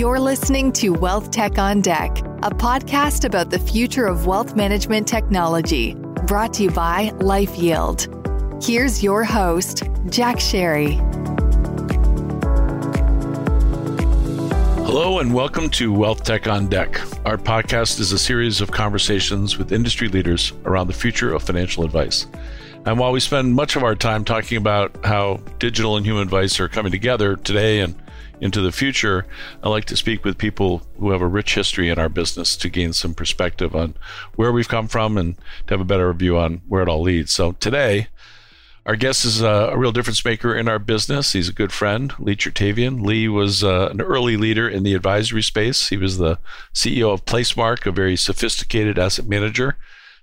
You're listening to Wealth Tech on Deck, a podcast about the future of wealth management technology, brought to you by LifeYield. Here's your host, Jack Sharry. Hello, and welcome to Wealth Tech on Deck. Our podcast is a series of conversations with industry leaders around the future of financial advice. And while we spend much of our time talking about how digital and human advice are coming together today and into the future, I like to speak with people who have a rich history in our business to gain some perspective on where we've come from and to have a better view on where it all leads. So today, our guest is a, a real difference maker in our business. He's a good friend, Lee Chertavian. Lee was uh, an early leader in the advisory space. He was the CEO of Placemark, a very sophisticated asset manager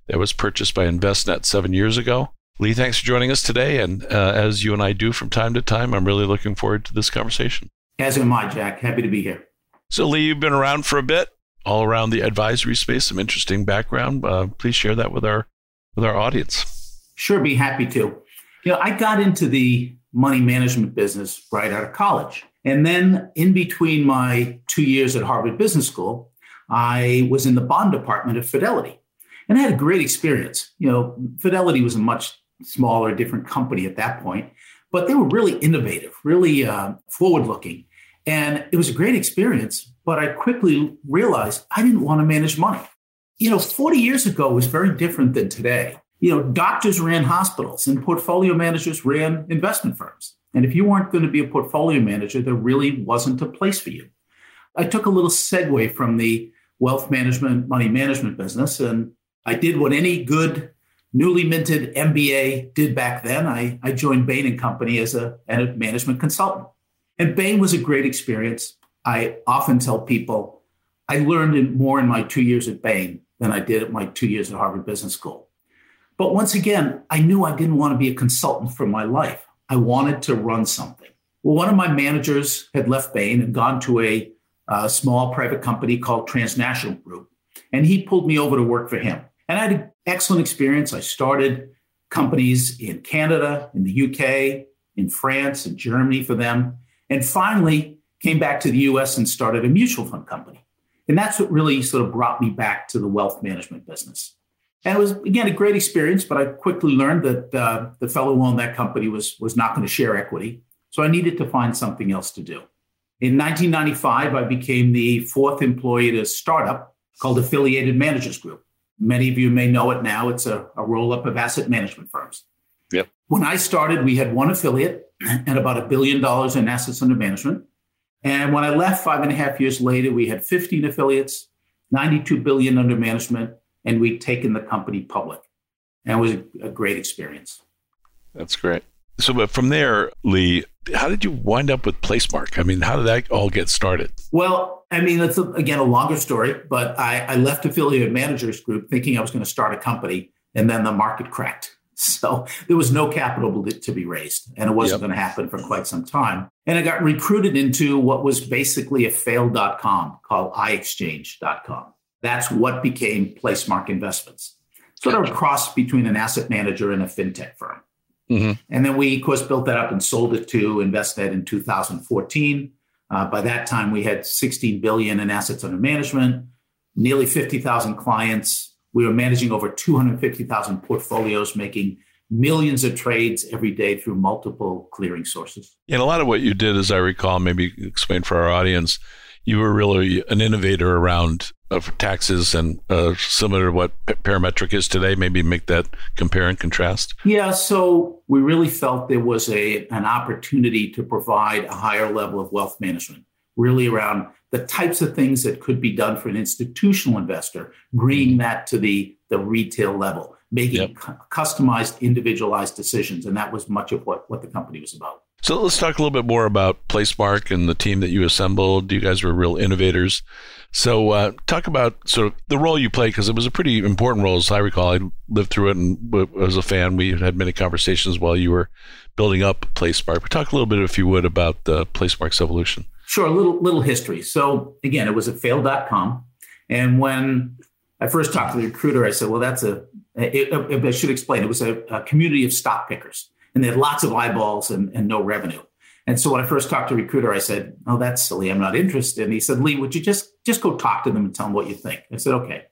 that was purchased by Envestnet seven years ago. Lee, thanks for joining us today. And uh, as you and I do from time to time, I'm really looking forward to this conversation. As am I, Jack. Happy to be here. So, Lee, you've been around for a bit, all around the advisory space. Some interesting background. Uh, please share that with our with our audience. Sure, be happy to. You know, I got into the money management business right out of college, and then in between my two years at Harvard Business School, I was in the bond department at Fidelity, and I had a great experience. You know, Fidelity was a much smaller, different company at that point, but they were really innovative, really uh, forward looking. And it was a great experience, but I quickly realized I didn't want to manage money. You know, 40 years ago was very different than today. You know, doctors ran hospitals and portfolio managers ran investment firms. And if you weren't going to be a portfolio manager, there really wasn't a place for you. I took a little segue from the wealth management, money management business, and I did what any good newly minted MBA did back then. I, I joined Bain and Company as a, a management consultant. And Bain was a great experience. I often tell people I learned more in my two years at Bain than I did at my two years at Harvard Business School. But once again, I knew I didn't want to be a consultant for my life. I wanted to run something. Well, one of my managers had left Bain and gone to a, a small private company called Transnational Group, and he pulled me over to work for him. And I had an excellent experience. I started companies in Canada, in the UK, in France, and Germany for them. And finally came back to the US and started a mutual fund company. And that's what really sort of brought me back to the wealth management business. And it was, again, a great experience, but I quickly learned that uh, the fellow who owned that company was, was not going to share equity. So I needed to find something else to do. In 1995, I became the fourth employee at a startup called Affiliated Managers Group. Many of you may know it now. It's a, a roll up of asset management firms. Yep. When I started, we had one affiliate and about a billion dollars in assets under management. And when I left five and a half years later, we had 15 affiliates, 92 billion under management, and we'd taken the company public. And it was a, great experience. That's great. So, but from there, Lee, how did you wind up with Placemark? I mean, how did that all get started? Well, I mean, that's a, again a longer story, but I, I left affiliated managers group thinking I was going to start a company, and then the market cracked. So there was no capital to be raised, and it wasn't yep. going to happen for quite some time. And I got recruited into what was basically a failed.com called iExchange.com. That's what became Placemark Investments. Sort of a cross between an asset manager and a fintech firm. Mm-hmm. And then we, of course, built that up and sold it to Envestnet in 2014. Uh, by that time, we had 16 billion in assets under management, nearly 50,000 clients. We were managing over 250,000 portfolios, making millions of trades every day through multiple clearing sources. And a lot of what you did, as I recall, maybe explain for our audience, you were really an innovator around of taxes and uh, similar to what parametric is today maybe make that compare and contrast yeah so we really felt there was a an opportunity to provide a higher level of wealth management really around the types of things that could be done for an institutional investor bringing mm-hmm. that to the the retail level making yep. cu- customized individualized decisions and that was much of what what the company was about so let's talk a little bit more about placemark and the team that you assembled you guys were real innovators so, uh, talk about sort of the role you played because it was a pretty important role, as I recall. I lived through it and was a fan. We had many conversations while you were building up Placemark. But talk a little bit, if you would, about the Placemark's evolution. Sure, a little little history. So again, it was at fail.com. And when I first talked to the recruiter, I said, well, that's a, it, it, I should explain, it was a, a, community of stock pickers. And they had lots of eyeballs and, and no revenue. And so when I first talked to recruiter, I said, "Oh, that's silly. I'm not interested." And he said, "Lee, would you just just go talk to them and tell them what you think?" I said, "Okay."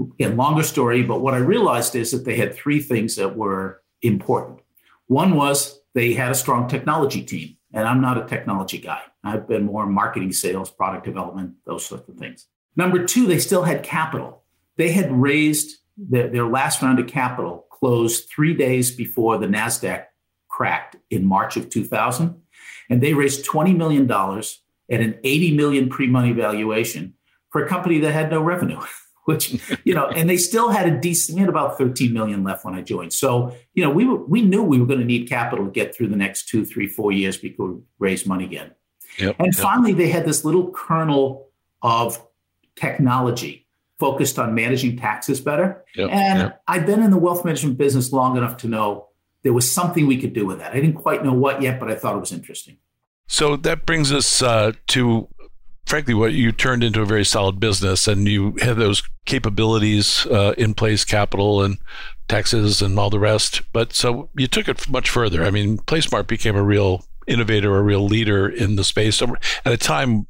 Again, longer story, but what I realized is that they had three things that were important. One was they had a strong technology team, and I'm not a technology guy. I've been more marketing, sales, product development, those sorts of things. Number two, they still had capital. They had raised their, their last round of capital closed three days before the NASDAQ cracked in March of 2000. And they raised $20 million at an 80 million pre-money valuation for a company that had no revenue. Which, you know, and they still had a decent, we had about 13 million left when I joined. So, you know, we were, we knew we were going to need capital to get through the next two, three, four years before we raise money again. Yep, and yep. finally, they had this little kernel of technology focused on managing taxes better. Yep, and I've been in the wealth management business long enough to know there was something we could do with that. I didn't quite know what yet, but I thought it was interesting. So that brings us uh, to, frankly, what you turned into a very solid business, and you had those capabilities uh, in place, capital and taxes and all the rest. But so you took it much further. I mean, Placemark became a real innovator, a real leader in the space at a time.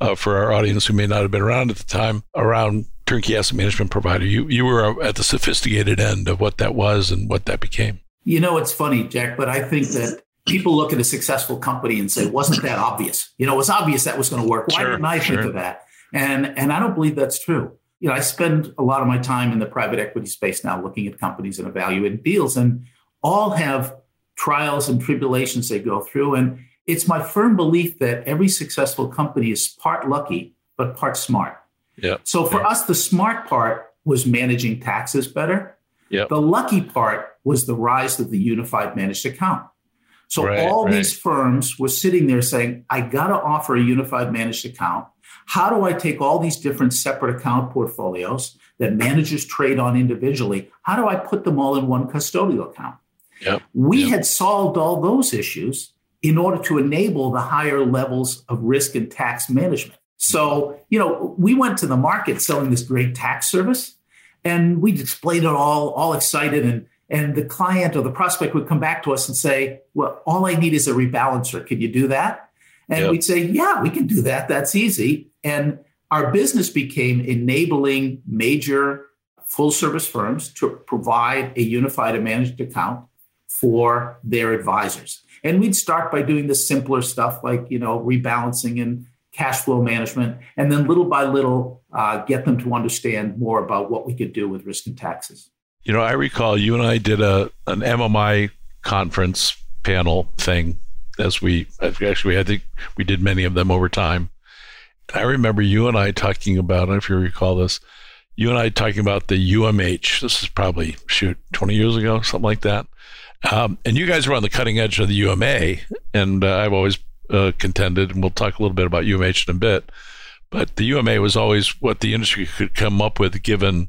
Uh, for our audience who may not have been around at the time, around turnkey asset management provider. You you were at the sophisticated end of what that was and what that became. You know, it's funny, Jack, but I think that people look at a successful company and say, wasn't that obvious? You know, it was obvious that was going to work. Why sure, didn't I sure. think of that? And and I don't believe that's true. You know, I spend a lot of my time in the private equity space now looking at companies and evaluating deals, and all have trials and tribulations they go through. And it's my firm belief that every successful company is part lucky, but part smart. Yeah. So for yeah. us, the smart part was managing taxes better. Yep. The lucky part was the rise of the unified managed account. So right, all right. these firms were sitting there saying, I got to offer a unified managed account. How do I take all these different separate account portfolios that managers trade on individually? How do I put them all in one custodial account? Yep. We yep. had solved all those issues in order to enable the higher levels of risk and tax management. So, you know, we went to the market selling this great tax service and we displayed it all, all excited. And, and the client or the prospect would come back to us and say, well, all I need is a rebalancer. Can you do that? And yep. we'd say, yeah, we can do that. That's easy. And our business became enabling major full service firms to provide a unified and managed account for their advisors. And we'd start by doing the simpler stuff like, you know, rebalancing and cash flow management, and then little by little uh, get them to understand more about what we could do with risk and taxes. You know, I recall you and I did a an MMI conference panel thing as we actually I think we did many of them over time. I remember you and I talking about, I if you recall this, you and I talking about the UMH. This is probably shoot 20 years ago, something like that. Um, and you guys were on the cutting edge of the UMA, and uh, I've always uh, contended, and we'll talk a little bit about UMH in a bit. But the UMA was always what the industry could come up with, given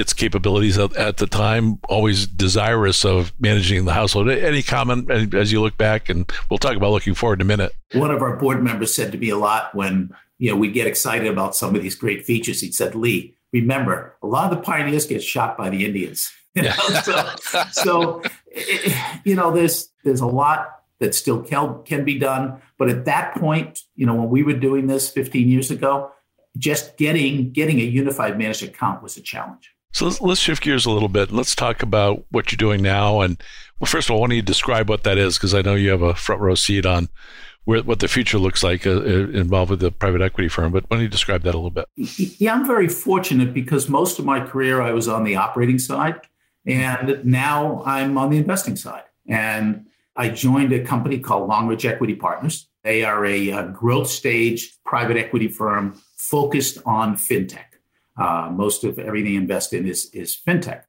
its capabilities at, at the time. Always desirous of managing the household. Any comment as you look back, and we'll talk about looking forward in a minute. One of our board members said to me a lot when you know we get excited about some of these great features. He said, "Lee, remember, a lot of the pioneers get shot by the Indians." You know? so, so eh, eh, you know, there's there's a lot that still can, can be done. But at that point, you know, when we were doing this 15 years ago, just getting getting a unified managed account was a challenge. So let's, let's shift gears a little bit. Let's talk about what you're doing now. And well, first of all, why don't you describe what that is? Because I know you have a front row seat on where, what the future looks like uh, uh, involved with the private equity firm. But why don't you describe that a little bit? Yeah, I'm very fortunate because most of my career I was on the operating side, and now I'm on the investing side. And I joined a company called Longridge Equity Partners. They are a, a growth stage private equity firm focused on fintech. Uh, most of everything they invest in is, is fintech.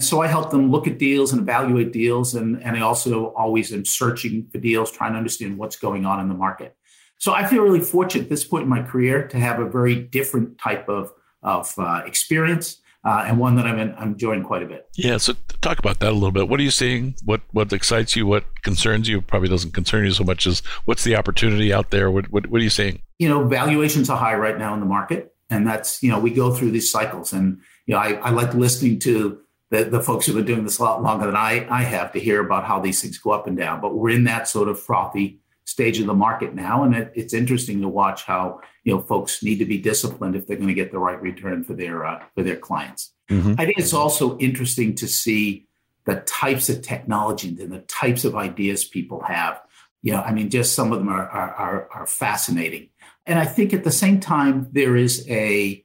So I help them look at deals and evaluate deals. And, and I also always am searching for deals, trying to understand what's going on in the market. So I feel really fortunate at this point in my career to have a very different type of, of uh, experience uh, and one that I'm, in, I'm enjoying quite a bit. Yeah, so talk about that a little bit. What are you seeing? What what excites you? What concerns you? Probably doesn't concern you so much as what's the opportunity out there? What what, what are you seeing? You know, valuations are high right now in the market, and that's you know we go through these cycles, and you know I, I like listening to the, the folks who've been doing this a lot longer than I I have to hear about how these things go up and down. But we're in that sort of frothy stage of the market now, and it, it's interesting to watch how you know folks need to be disciplined if they're going to get the right return for their uh, for their clients. Mm-hmm. I think it's also interesting to see the types of technology and the types of ideas people have. You know, I mean, just some of them are are, are, are fascinating, and I think at the same time there is a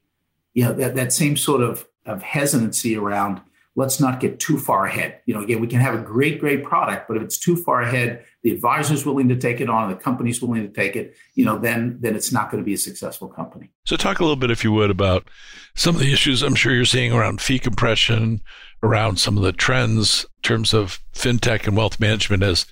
you know that, that same sort of of hesitancy around let's not get too far ahead. You know, again, we can have a great, great product, but if it's too far ahead, the advisor's willing to take it on, the company's willing to take it, you know, then then it's not going to be a successful company. So talk a little bit, if you would, about some of the issues I'm sure you're seeing around fee compression, around some of the trends in terms of fintech and wealth management as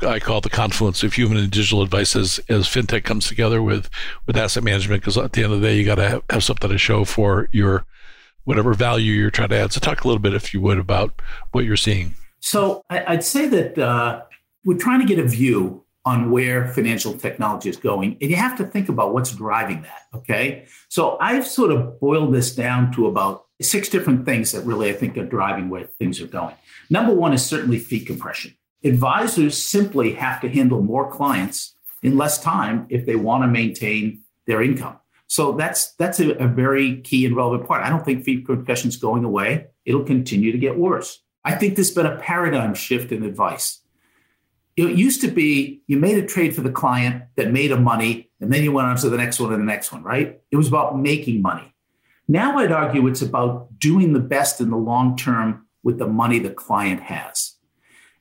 I call the confluence of human and digital advice as, as fintech comes together with with asset management. Because at the end of the day, you got to have, have something to show for your whatever value you're trying to add. So, talk a little bit, if you would, about what you're seeing. So, I'd say that uh, we're trying to get a view on where financial technology is going, and you have to think about what's driving that. Okay, so I've sort of boiled this down to about six different things that really I think are driving where things are going. Number one is certainly fee compression. Advisors simply have to handle more clients in less time if they want to maintain their income. So that's that's a, a very key and relevant part. I don't think fee compression is going away. It'll continue to get worse. I think there's been a paradigm shift in advice. It used to be you made a trade for the client that made a money, and then you went on to the next one and the next one, right? It was about making money. Now I'd argue it's about doing the best in the long term with the money the client has.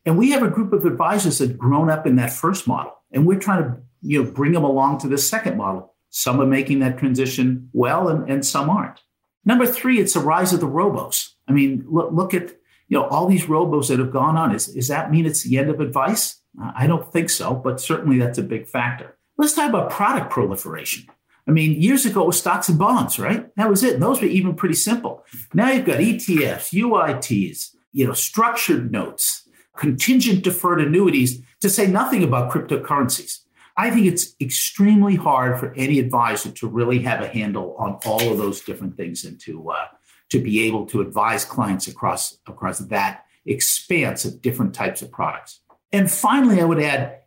And we have a group of advisors that grown up in that first model, and we're trying to you know bring them along to the second model some are making that transition well, and, and some aren't. Number three, it's the rise of the robos. I mean, look, look at you know all these robos that have gone on. Is, does that mean it's the end of advice? I don't think so, but certainly that's a big factor. Let's talk about product proliferation. I mean, years ago it was stocks and bonds, right? That was it. Those were even pretty simple. Now you've got ETFs, UITs, you know, structured notes, contingent deferred annuities, to say nothing about cryptocurrencies. I think it's extremely hard for any advisor to really have a handle on all of those different things and to uh, to be able to advise clients across across that expanse of different types of products. And finally, I would add,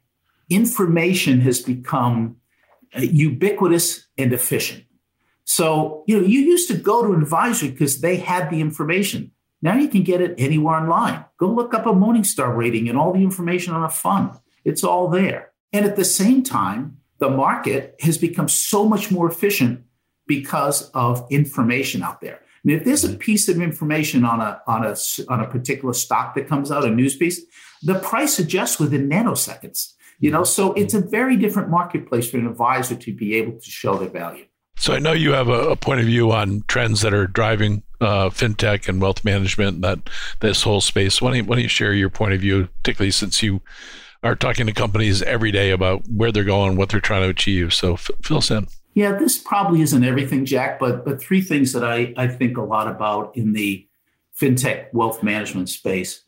information has become uh, ubiquitous and efficient. So you know, you used to go to an advisor because they had the information. Now you can get it anywhere online. Go look up a Morningstar rating and all the information on a fund. It's all there. And at the same time, the market has become so much more efficient because of information out there. If there's a piece of information on a on a on a particular stock that comes out, a news piece, the price adjusts within nanoseconds. You know, so it's a very different marketplace for an advisor to be able to show their value. So I know you have a, a point of view on trends that are driving uh, fintech and wealth management, that this whole space. Why don't, you, why don't you share your point of view, particularly since you are talking to companies every day about where they're going, what they're trying to achieve. So f- fill us in. Yeah, this probably isn't everything, Jack, but but three things that I, I think a lot about in the fintech wealth management space.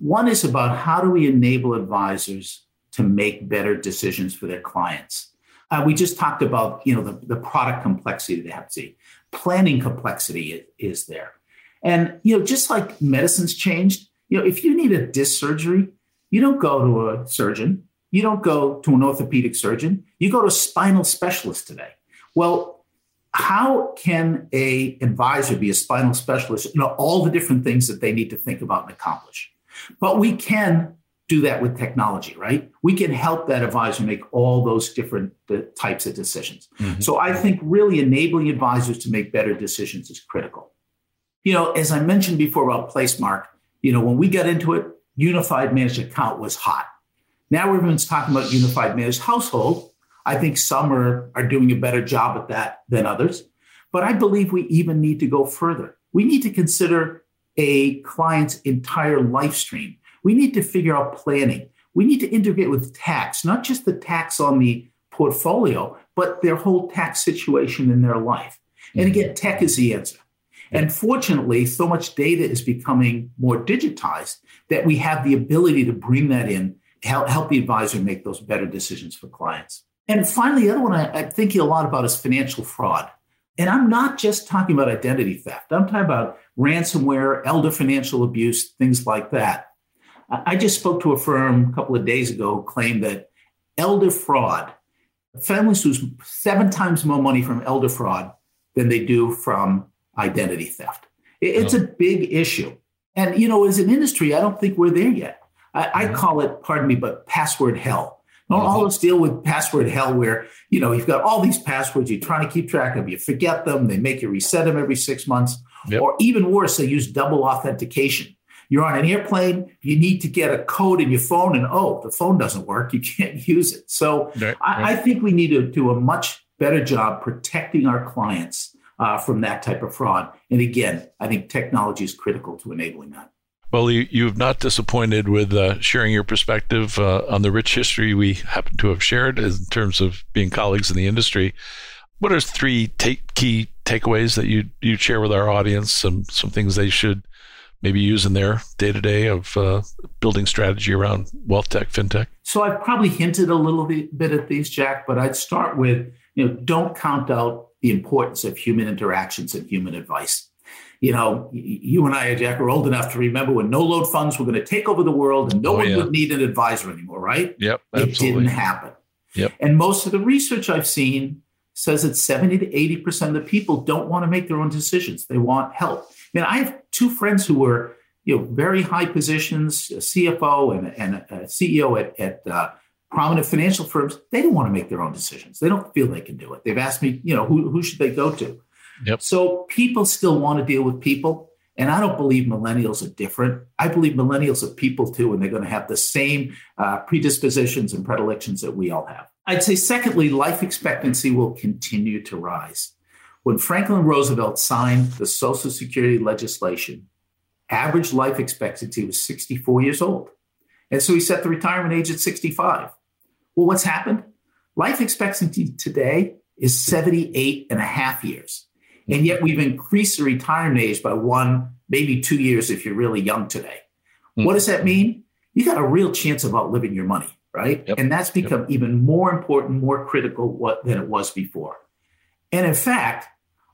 One is about how do we enable advisors to make better decisions for their clients. Uh, we just talked about you know the, the product complexity they have to see. Planning complexity is there. And you know, just like medicine's changed, you know, if you need a disc surgery, you don't go to a surgeon. You don't go to an orthopedic surgeon. You go to a spinal specialist today. Well, how can a advisor be a spinal specialist? You know all the different things that they need to think about and accomplish. But we can do that with technology, right? We can help that advisor make all those different types of decisions. Mm-hmm. So I think really enabling advisors to make better decisions is critical. You know, as I mentioned before about Placemark, you know, when we got into it, unified managed account was hot. Now everyone's talking about unified managed household. I think some are, are doing a better job at that than others. But I believe we even need to go further. We need to consider a client's entire life stream. We need to figure out planning. We need to integrate with tax, not just the tax on the portfolio, but their whole tax situation in their life. And mm-hmm. again, tech is the answer. And fortunately, so much data is becoming more digitized that we have the ability to bring that in, help, help the advisor make those better decisions for clients. And finally, the other one I, I'm thinking a lot about is financial fraud. And I'm not just talking about identity theft. I'm talking about ransomware, elder financial abuse, things like that. I just spoke to a firm a couple of days ago who claimed that elder fraud. Families lose seven times more money from elder fraud than they do from identity theft. It's oh. a big issue. And, you know, as an industry, I don't think we're there yet. I, I mm-hmm. call it, pardon me, but password hell. Don't mm-hmm. always deal with password hell where, you know, you've got all these passwords you're trying to keep track of. You forget them. They make you reset them every six months. Yep. Or even worse, they use double authentication. You're on an airplane, you need to get a code in your phone, and oh, the phone doesn't work. You can't use it. So right, I, right. I, think we need to do a much better job protecting our clients uh, from that type of fraud. And again, I think technology is critical to enabling that. Well, you, have not disappointed with uh, sharing your perspective uh, on the rich history we happen to have shared in terms of being colleagues in the industry. What are three take, key takeaways that you you share with our audience? Some some things they should maybe use in their day to day of uh, building strategy around wealth tech, fintech? So I've probably hinted a little bit at these, Jack, but I'd start with you know don't count out the importance of human interactions and human advice. You know, you and I, Jack, are old enough to remember when no load funds were going to take over the world and no oh, one yeah. would need an advisor anymore, right? Yep. Absolutely. It didn't happen. Yep. And most of the research I've seen says that 70 to 80% of the people don't want to make their own decisions. They want help. I mean, I have two friends who were, you know, very high positions, a CFO and, and a CEO at, at uh, prominent financial firms. They don't want to make their own decisions. They don't feel they can do it. They've asked me, you know, who, who should they go to? Yep. So people still want to deal with people. And I don't believe millennials are different. I believe millennials are people too, and they're going to have the same uh, predispositions and predilections that we all have. I'd say, secondly, life expectancy will continue to rise. When Franklin Roosevelt signed the Social Security legislation, average life expectancy was 64 years old. And so he set the retirement age at 65. Well, what's happened? Life expectancy today is 78 and a half years. And yet we've increased the retirement age by one, maybe two years if you're really young today. Mm-hmm. What does that mean? You got a real chance of outliving your money, right? Yep. And that's become yep. even more important, more critical what, than it was before. And in fact,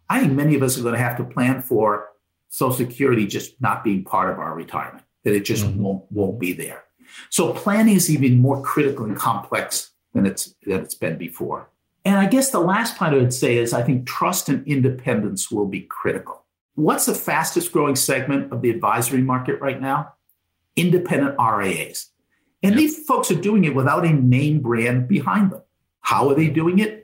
I think many of us are going to have to plan for Social Security just not being part of our retirement, that it just mm-hmm. won't, won't be there. So planning is even more critical and complex than it's, than it's been before. And I guess the last point I would say is I think trust and independence will be critical. What's the fastest growing segment of the advisory market right now? Independent RIAs. And yep. these folks are doing it without a name brand behind them. How are they doing it?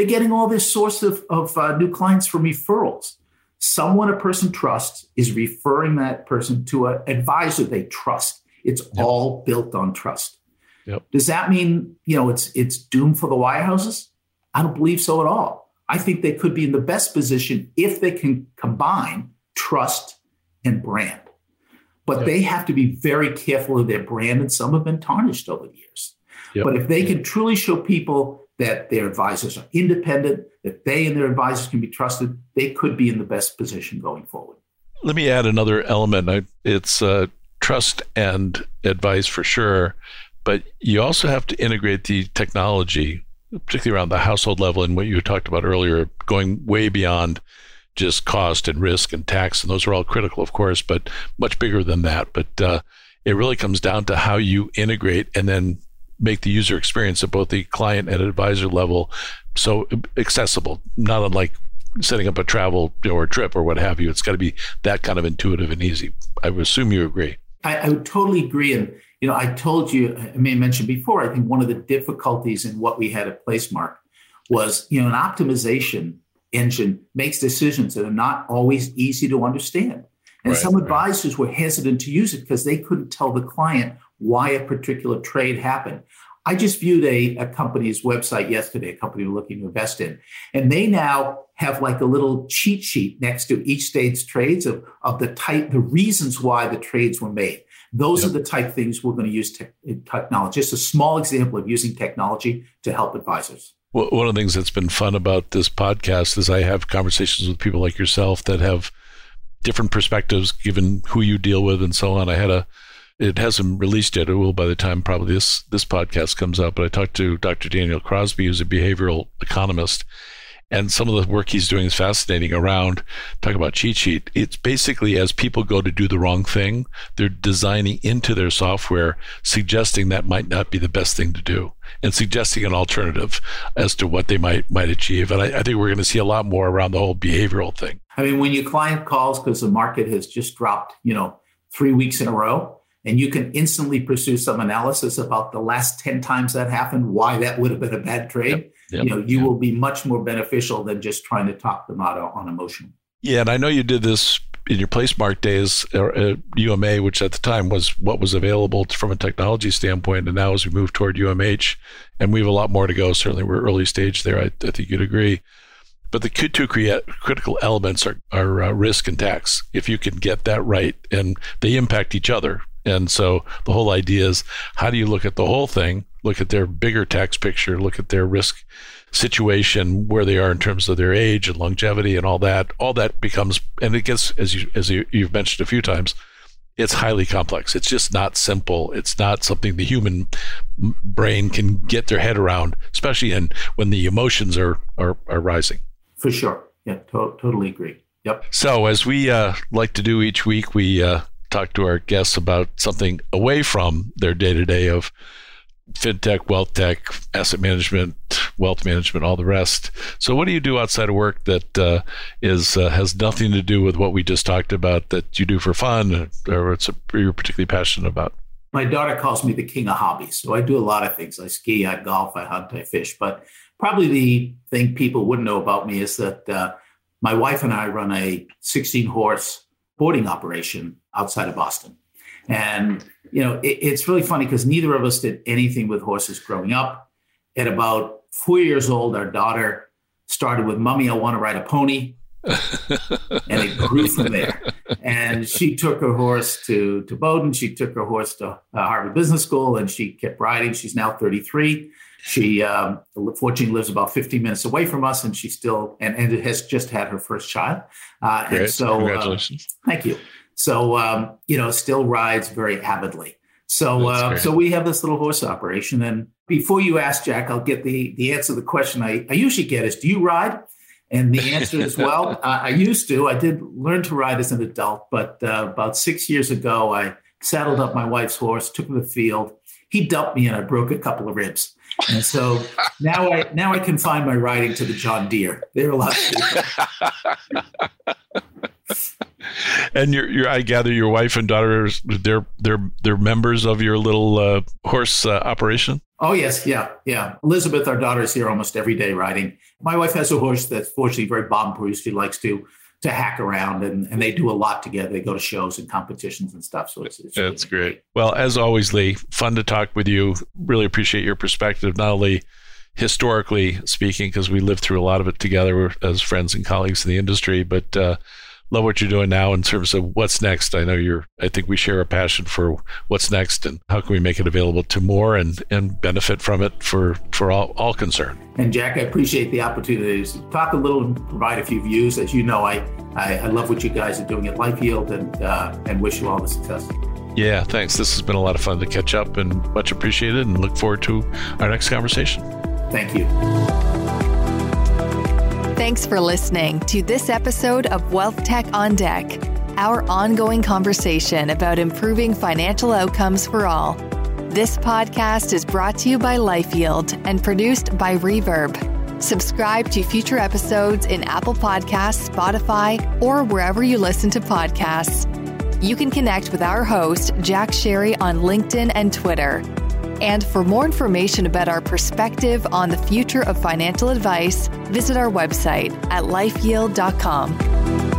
They're getting all this source of, of uh, new clients from referrals. Someone a person trusts is referring that person to an advisor they trust. It's yep. all built on trust. Yep. Does that mean you know it's it's doomed for the wirehouses? I don't believe so at all. I think they could be in the best position if they can combine trust and brand. But yep. they have to be very careful of their brand, and some have been tarnished over the years. Yep. But if they can truly show people that their advisors are independent, that they and their advisors can be trusted, they could be in the best position going forward. Let me add another element. It's uh, trust and advice for sure, but you also have to integrate the technology, particularly around the household level and what you talked about earlier, going way beyond just cost and risk and tax. And those are all critical, of course, but much bigger than that. But uh, it really comes down to how you integrate and then make the user experience at both the client and advisor level so accessible, not unlike setting up a travel or a trip or what have you. It's got to be that kind of intuitive and easy. I would assume you agree. I, I would totally agree. And, you know, I told you, I may have mentioned before, I think one of the difficulties in what we had at Placemark was, you know, an optimization engine makes decisions that are not always easy to understand. And right, some advisors right. were hesitant to use it because they couldn't tell the client why a particular trade happened. I just viewed a, a company's website yesterday, a company we're looking to invest in, and they now have like a little cheat sheet next to each state's trades of, of the type, the reasons why the trades were made. Those yep. are the type things we're going to use te- technology. Just a small example of using technology to help advisors. Well, one of the things that's been fun about this podcast is I have conversations with people like yourself that have different perspectives given who you deal with and so on. I had a it hasn't released yet. It will by the time probably this this podcast comes out. But I talked to Dr. Daniel Crosby, who's a behavioral economist, and some of the work he's doing is fascinating around talk about cheat sheet it's basically as people go to do the wrong thing they're designing into their software suggesting that might not be the best thing to do and suggesting an alternative as to what they might might achieve and i, I think we're going to see a lot more around the whole behavioral thing i mean when your client calls because the market has just dropped you know three weeks in a row and you can instantly pursue some analysis about the last 10 times that happened why that would have been a bad trade yep. Yep. you know you yep. will be much more beneficial than just trying to talk them out on emotion yeah and i know you did this in your placemark days at uma which at the time was what was available from a technology standpoint and now as we move toward umh and we have a lot more to go certainly we're early stage there i, I think you'd agree but the two critical elements are, are uh, risk and tax. If you can get that right, and they impact each other, and so the whole idea is how do you look at the whole thing, look at their bigger tax picture, look at their risk situation, where they are in terms of their age and longevity and all that. All that becomes, and it gets, as you as you, you've mentioned a few times, it's highly complex. It's just not simple. It's not something the human brain can get their head around, especially in when the emotions are are, are rising. For sure. Yeah, to- totally agree. Yep. So, as we uh, like to do each week, we uh, talk to our guests about something away from their day to day of fintech, wealth tech, asset management, wealth management, all the rest. So, what do you do outside of work that uh, is uh, has nothing to do with what we just talked about that you do for fun or it's a, you're particularly passionate about? My daughter calls me the king of hobbies. So, I do a lot of things. I ski, I golf, I hunt, I fish. But probably the thing people wouldn't know about me is that uh, my wife and I run a 16 horse boarding operation outside of Boston. And, you know, it, it's really funny because neither of us did anything with horses growing up. At about four years old, our daughter started with, Mummy, I want to ride a pony. and it grew from there. And she took her horse to, to Bowdoin. She took her horse to uh, Harvard Business School and she kept riding. She's now 33. She um, fortunately lives about 15 minutes away from us, and she still and, and has just had her first child. Uh, Great. And so, uh, congratulations! Uh, thank you. So, um, you know, still rides very avidly. So, uh, so we have this little horse operation. And before you ask Jack, I'll get the the answer to the question I, I usually get is, "Do you ride?" And the answer is, well, uh, I used to. I did learn to ride as an adult, but uh, about six years ago, I saddled up my wife's horse, took him to the field. He dumped me, and I broke a couple of ribs. And so now I now I confine my riding to the John Deere. They're a lot. and your, your, I gather your wife and daughter, they're they're they're members of your little uh, horse uh, operation. Oh yes, yeah, yeah. Elizabeth, our daughter, is here almost every day riding. My wife has a horse that's fortunately very bomb-proof. She likes to to hack around and, and they do a lot together. They go to shows and competitions and stuff. So it's, it's that's really great. Well, as always, Lee, fun to talk with you. Really appreciate your perspective, not only historically speaking, because we lived through a lot of it together as friends and colleagues in the industry, but uh, love what you're doing now in terms of what's next. I know you're, I think we share a passion for what's next and how can we make it available to more and, and benefit from it for, for all, all concerned. And Jack, I appreciate the opportunity to talk a little and provide a few views. As you know, I, I, I love what you guys are doing at LifeYield and, uh, and wish you all the success. Yeah, thanks. This has been a lot of fun to catch up and much appreciated and look forward to our next conversation. Thank you. Thanks for listening to this episode of Wealth Tech on Deck, our ongoing conversation about improving financial outcomes for all. This podcast is brought to you by LifeYield and produced by Reverb. Subscribe to future episodes in Apple Podcasts, Spotify, or wherever you listen to podcasts. You can connect with our host, Jack Sharry, on LinkedIn and Twitter. And for more information about our perspective on the future of financial advice, visit our website at lifeyield.com.